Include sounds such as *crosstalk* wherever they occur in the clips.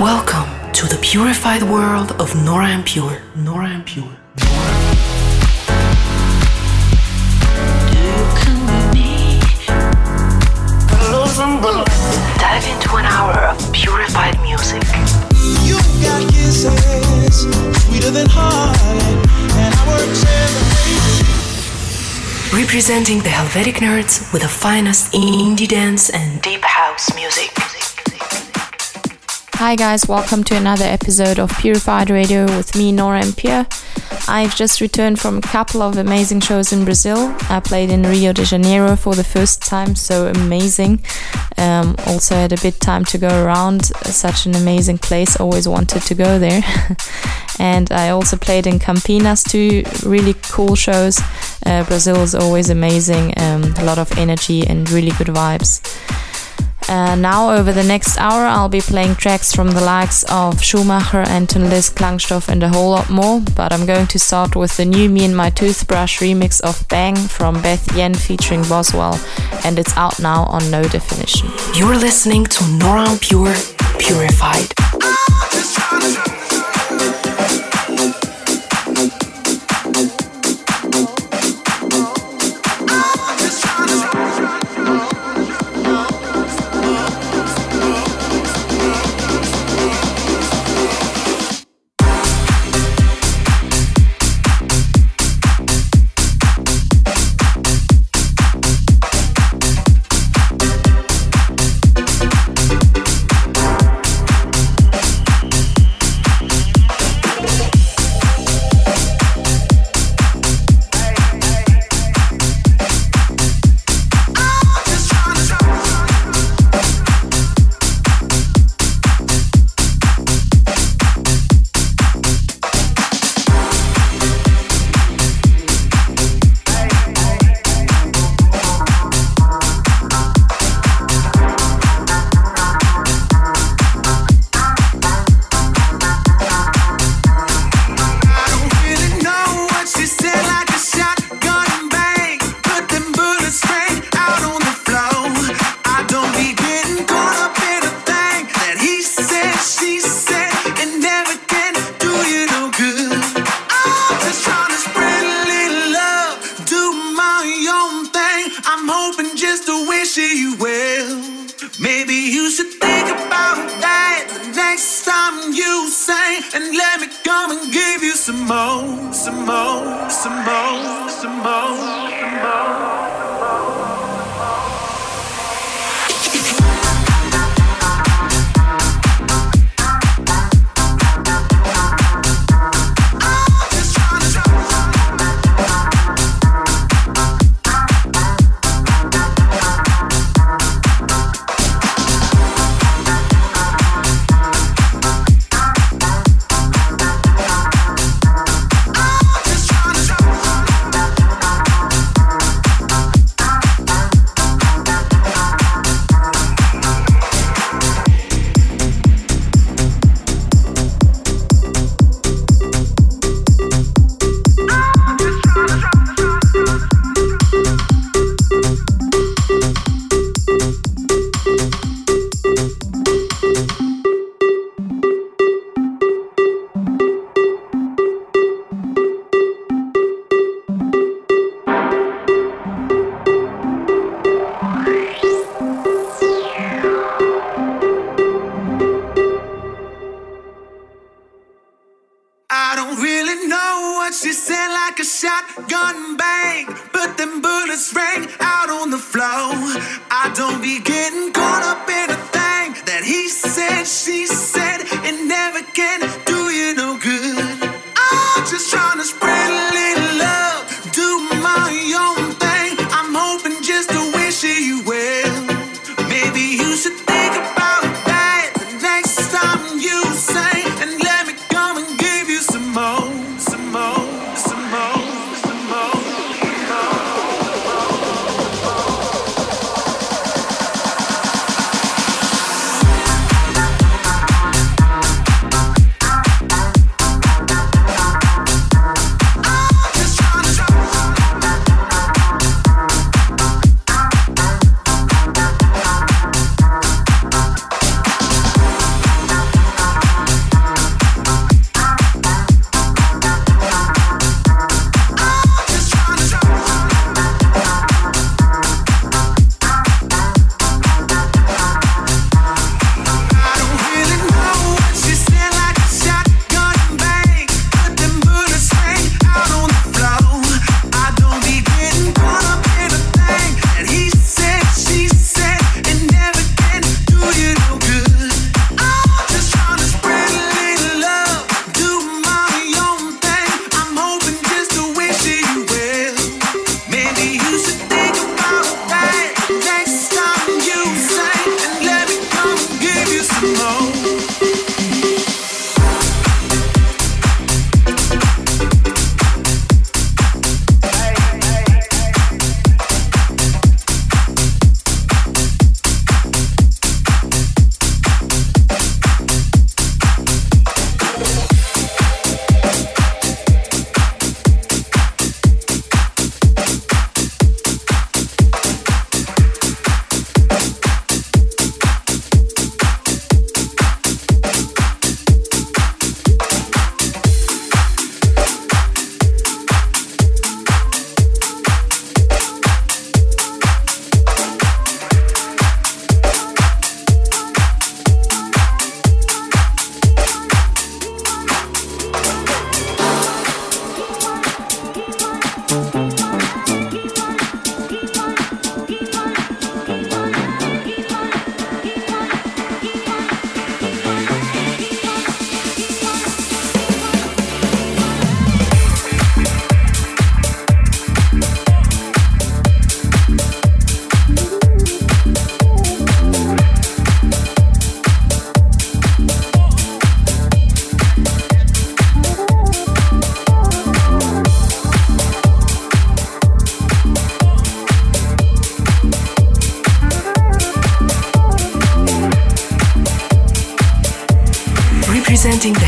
Welcome to the purified world of Nora En Pure. Nora En Pure. Dive into an hour of purified music. You got kisses sweeter than heartache, and our Representing the Helvetic nerds with the finest indie dance and deep house music. Hi guys, welcome to another episode of Purified Radio with me, Nora En Pure. I've just returned from a couple of amazing shows in Brazil. I played in Rio de Janeiro for the first time, so amazing. Um, also had a bit time to go around, such an amazing place. Always wanted to go there. *laughs* and I also played in Campinas, two really cool shows. Uh, Brazil is always amazing, um, a lot of energy and really good vibes. Uh, now, over the next hour, I'll be playing tracks from the likes of Schumacher, Anton List, Klangstoff, and a whole lot more. But I'm going to start with the new Me and My Toothbrush remix of Bang from Beth Yen featuring Boswell, and it's out now on No Definition. You're listening to Nora Pure Purified.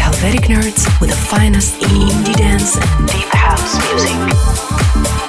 Helvetic Nerds with the finest indie dance and deep house music.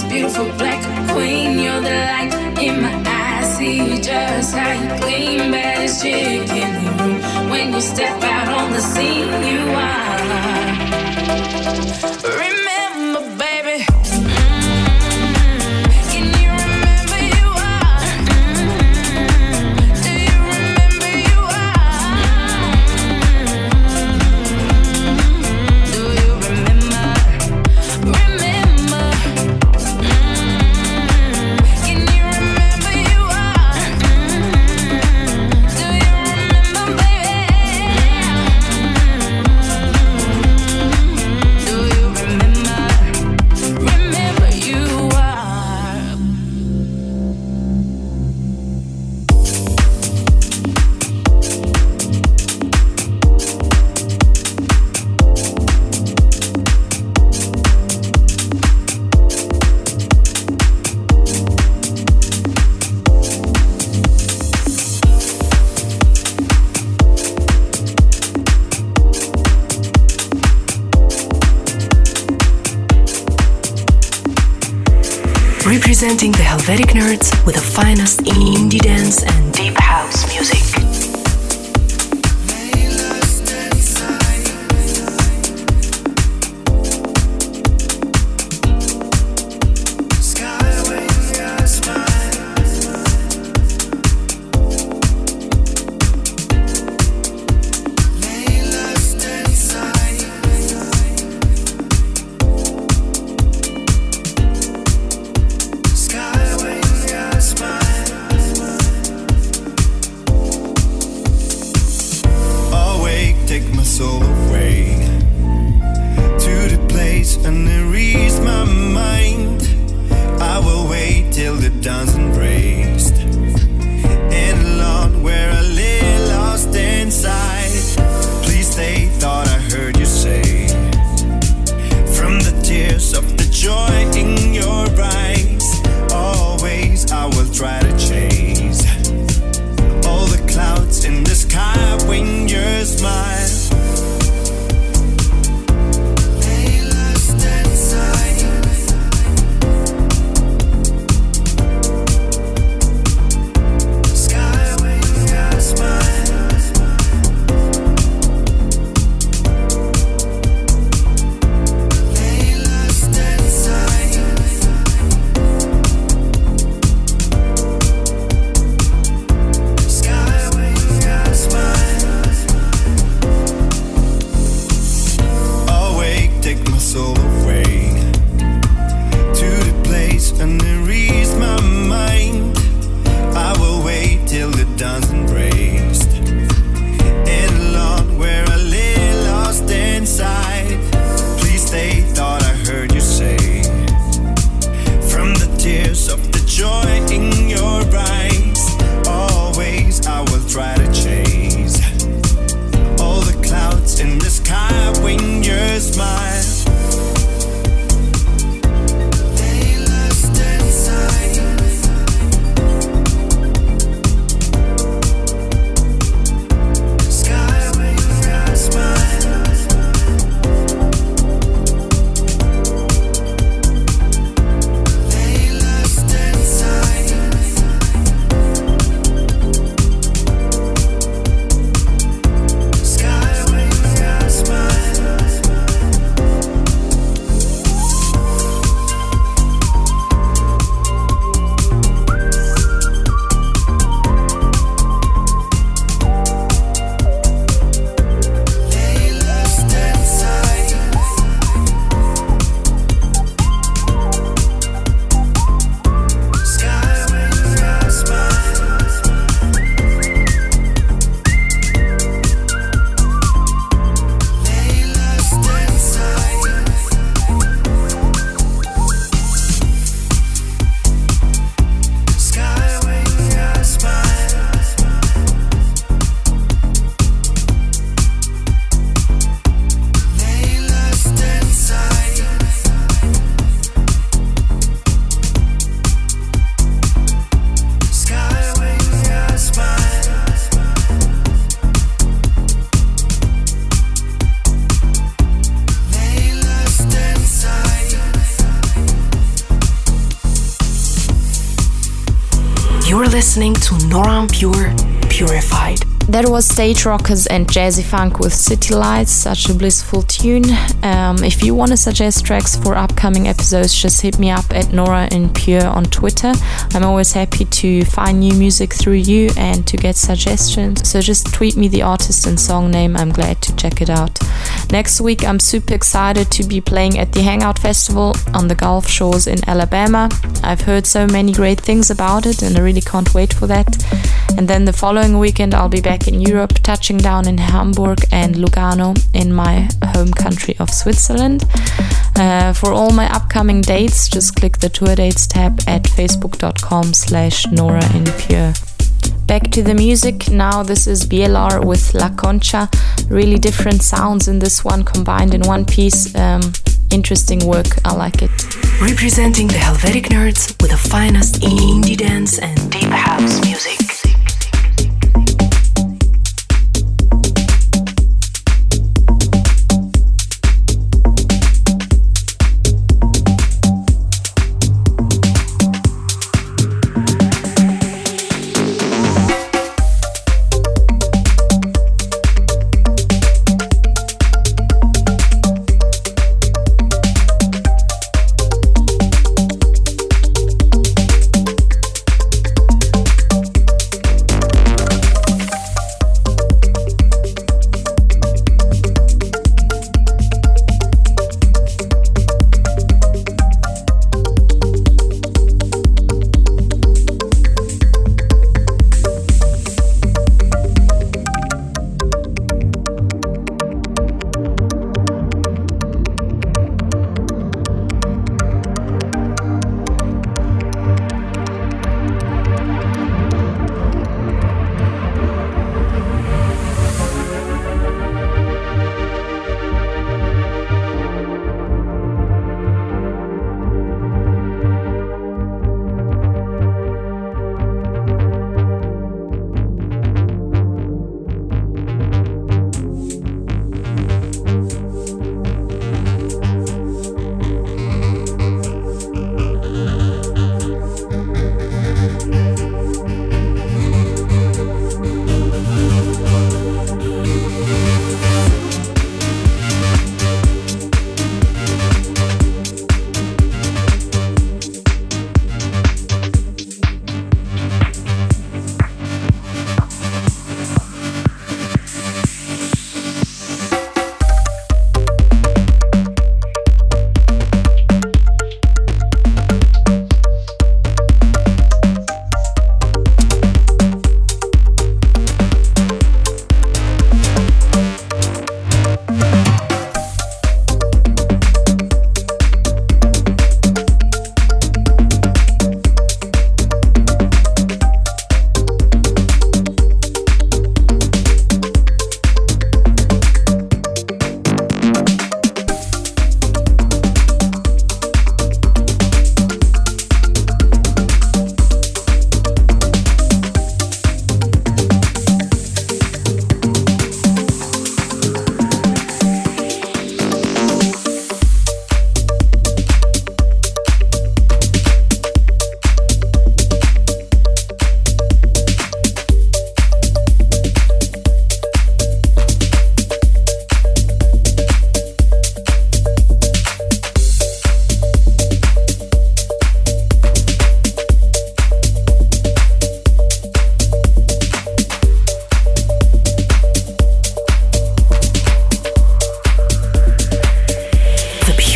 this beautiful black queen. You're the light in my eyes. See just how you clean, baddest chick in the room. When you step out on the scene, you are. Remember listening to Nora En Pure Purified. That was Stage Rockers and Jazzy Funk with City Lights, such a blissful tune. Um, if you want to suggest tracks for upcoming episodes, just hit me up at Nora En Pure on Twitter. I'm always happy to find new music through you and to get suggestions. So just tweet me the artist and song name, I'm glad to check it out. Next week, I'm super excited to be playing at the Hangout Festival on the Gulf Shores in Alabama. I've heard so many great things about it and I really can't wait for that. And then the following weekend, I'll be back in Europe, touching down in Hamburg and Lugano in my home country of Switzerland. Uh, for all my upcoming dates, just click the tour dates tab at facebook.com slash Nora En Pure. Back to the music. Now, this is BLR with La Concha. Really different sounds in this one combined in one piece. Um, interesting work. I like it. Representing the Helvetic Nerds with the finest indie dance and deep house music.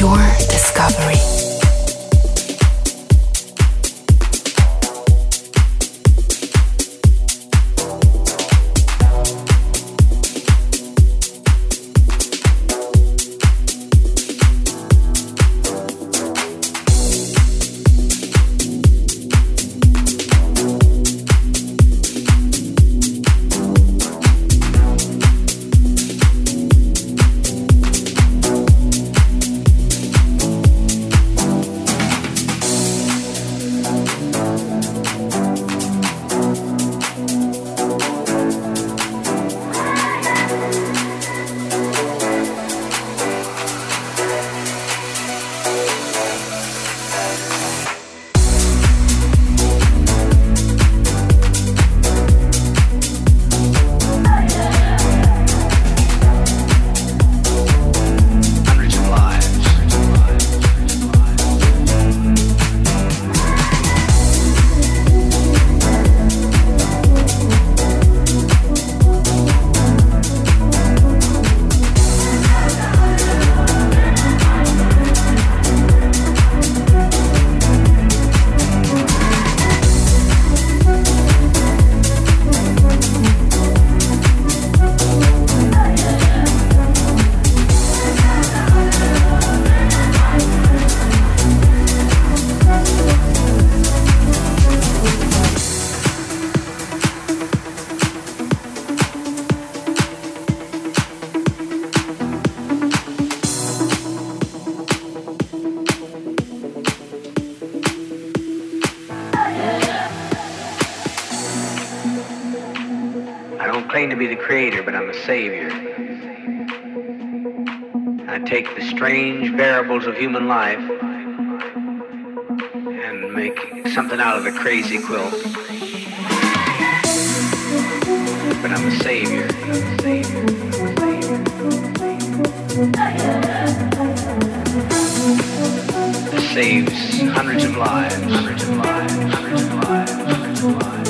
Pure Discovery. Claim to be the creator, but I'm a savior. I take the strange variables of human life and make something out of a crazy quilt. But I'm a savior. That saves hundreds of lives, hundreds of lives, hundreds of lives, hundreds of lives,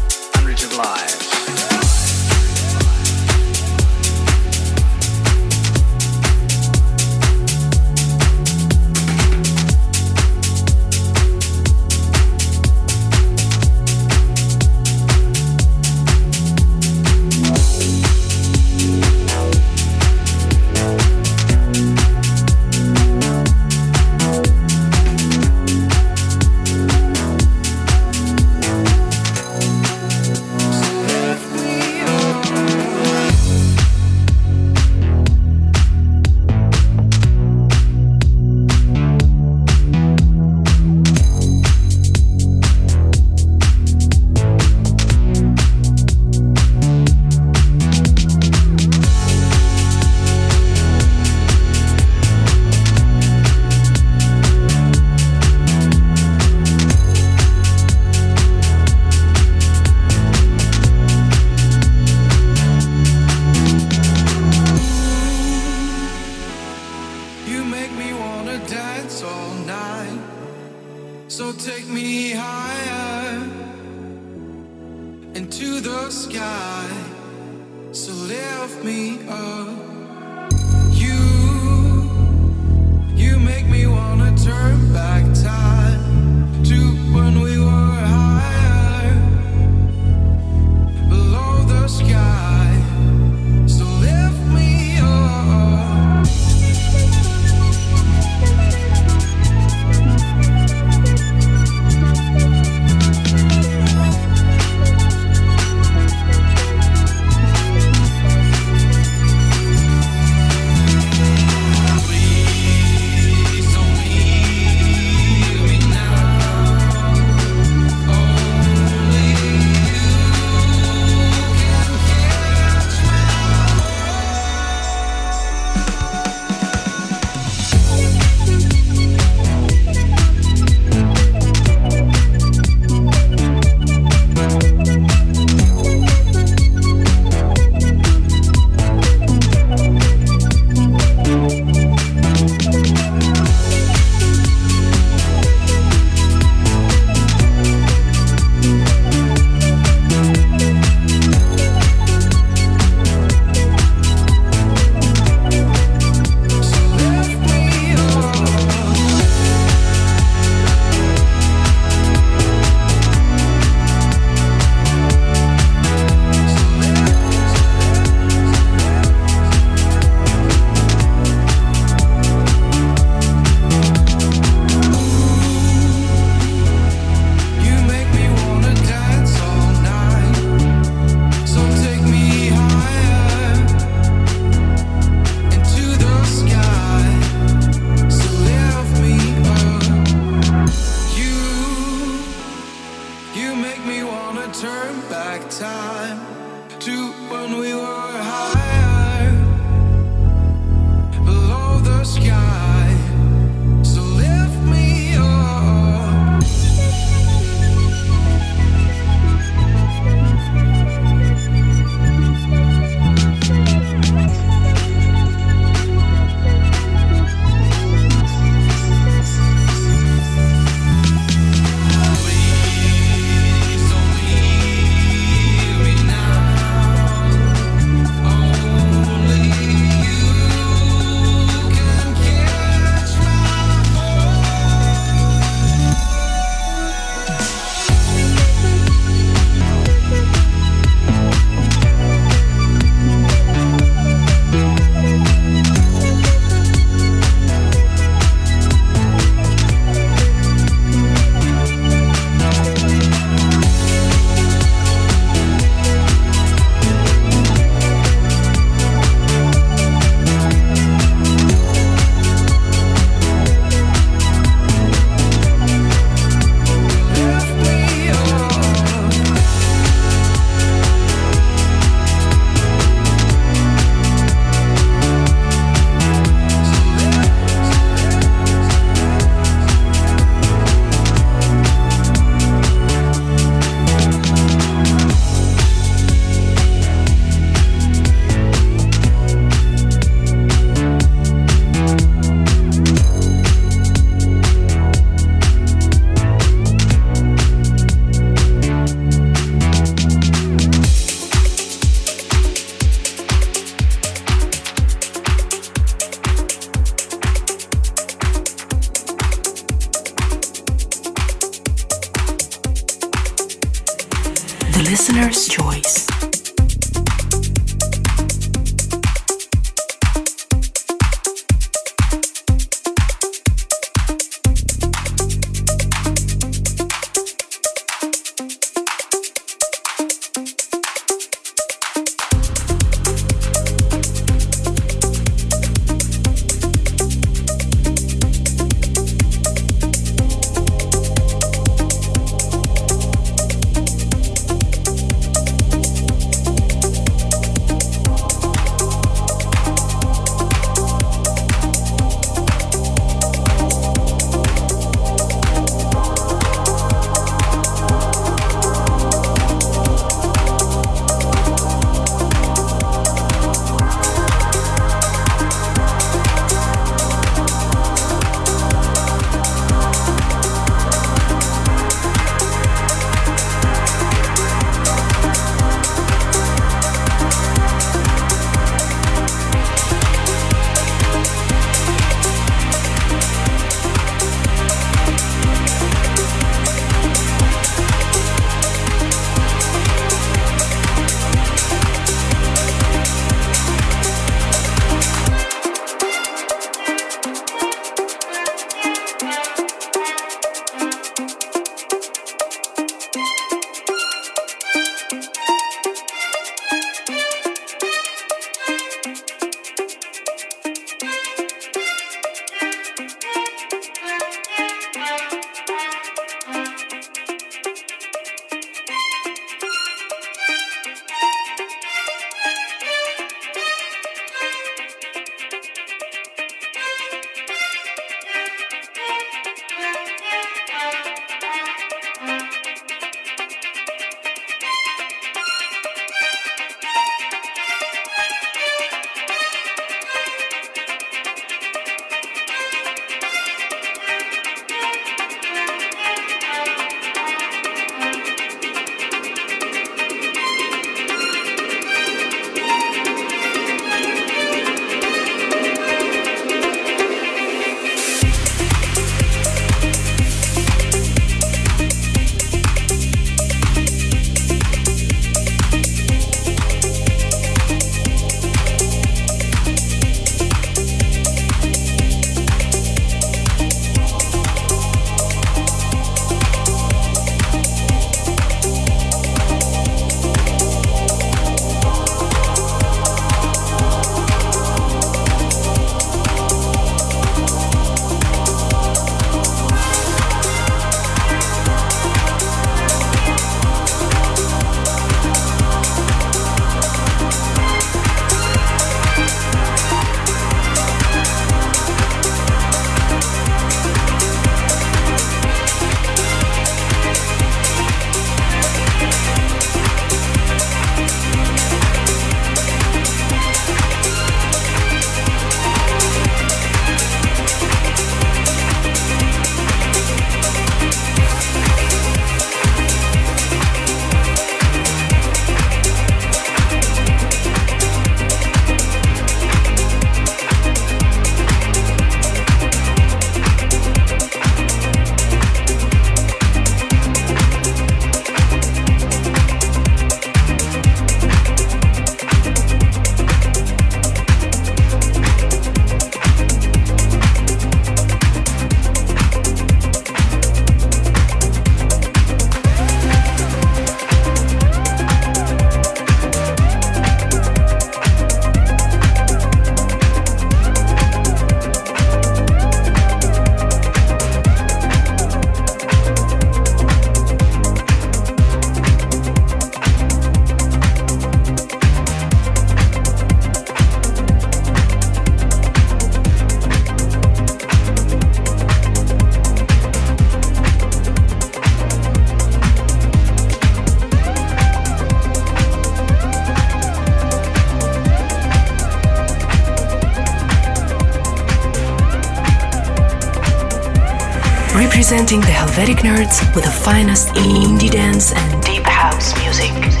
representing the Helvetic nerds with the finest indie dance and deep house music.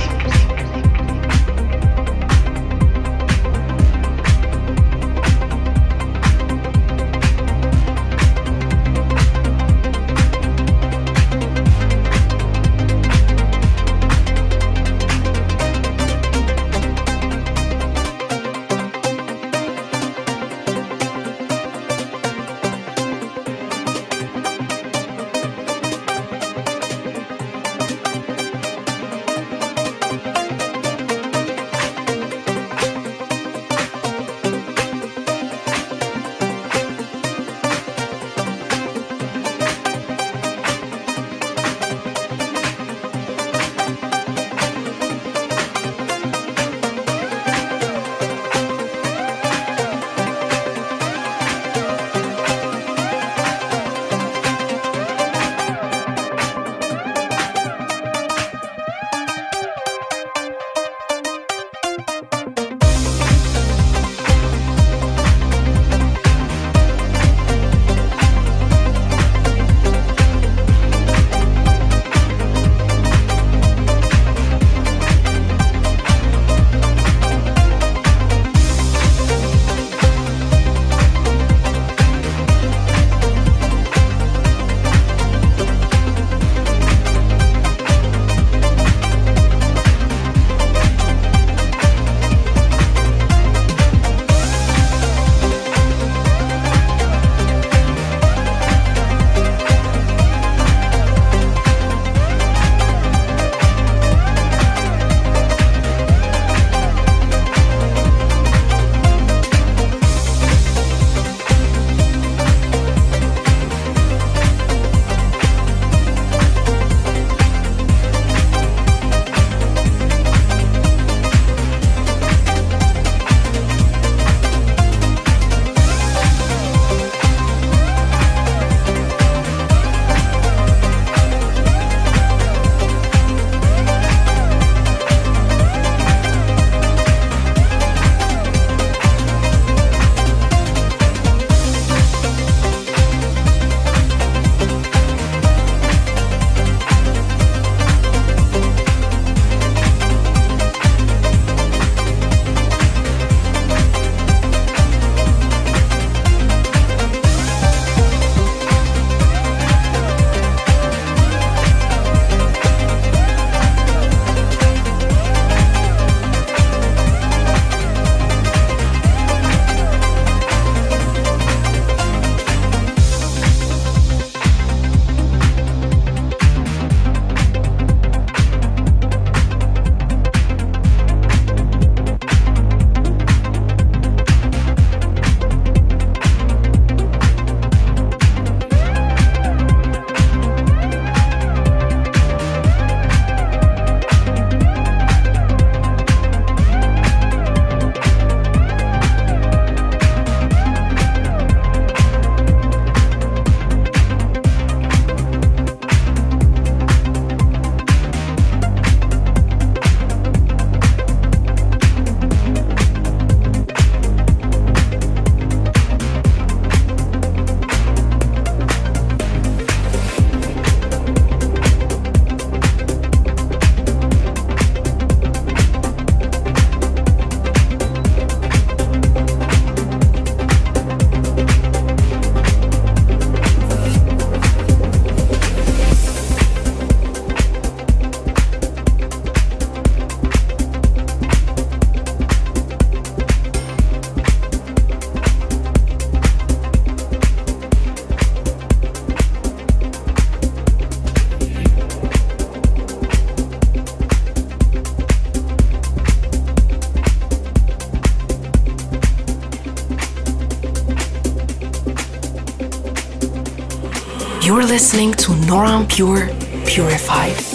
To Pure Purified.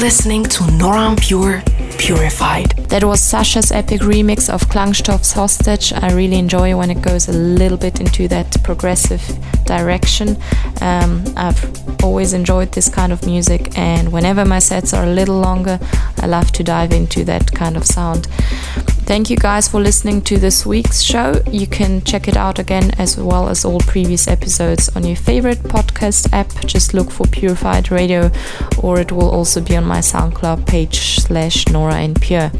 Listening to Nora En Pure Purified. That was Sasha's epic remix of Klangstoff's Hostage. I really enjoy when it goes a little bit into that progressive direction. Um, I've always enjoyed this kind of music, and whenever my sets are a little longer, I love to dive into that kind of sound. Thank you guys for listening to this week's show. You can check it out again as well as all previous episodes on your favorite podcast app. Just look for Purified Radio, or it will also be on my SoundCloud page slash Nora En Pure.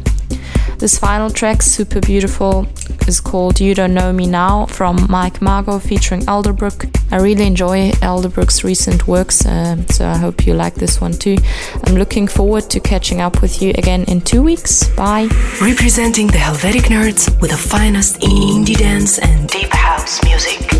This final track, super beautiful, is called You Don't Know Me Now from Mike Mago featuring Elderbrook. I really enjoy Elderbrook's recent works, uh, so I hope you like this one too. I'm looking forward to catching up with you again in two weeks. Bye. Representing the Helvetic nerds with the finest indie dance and deep house music.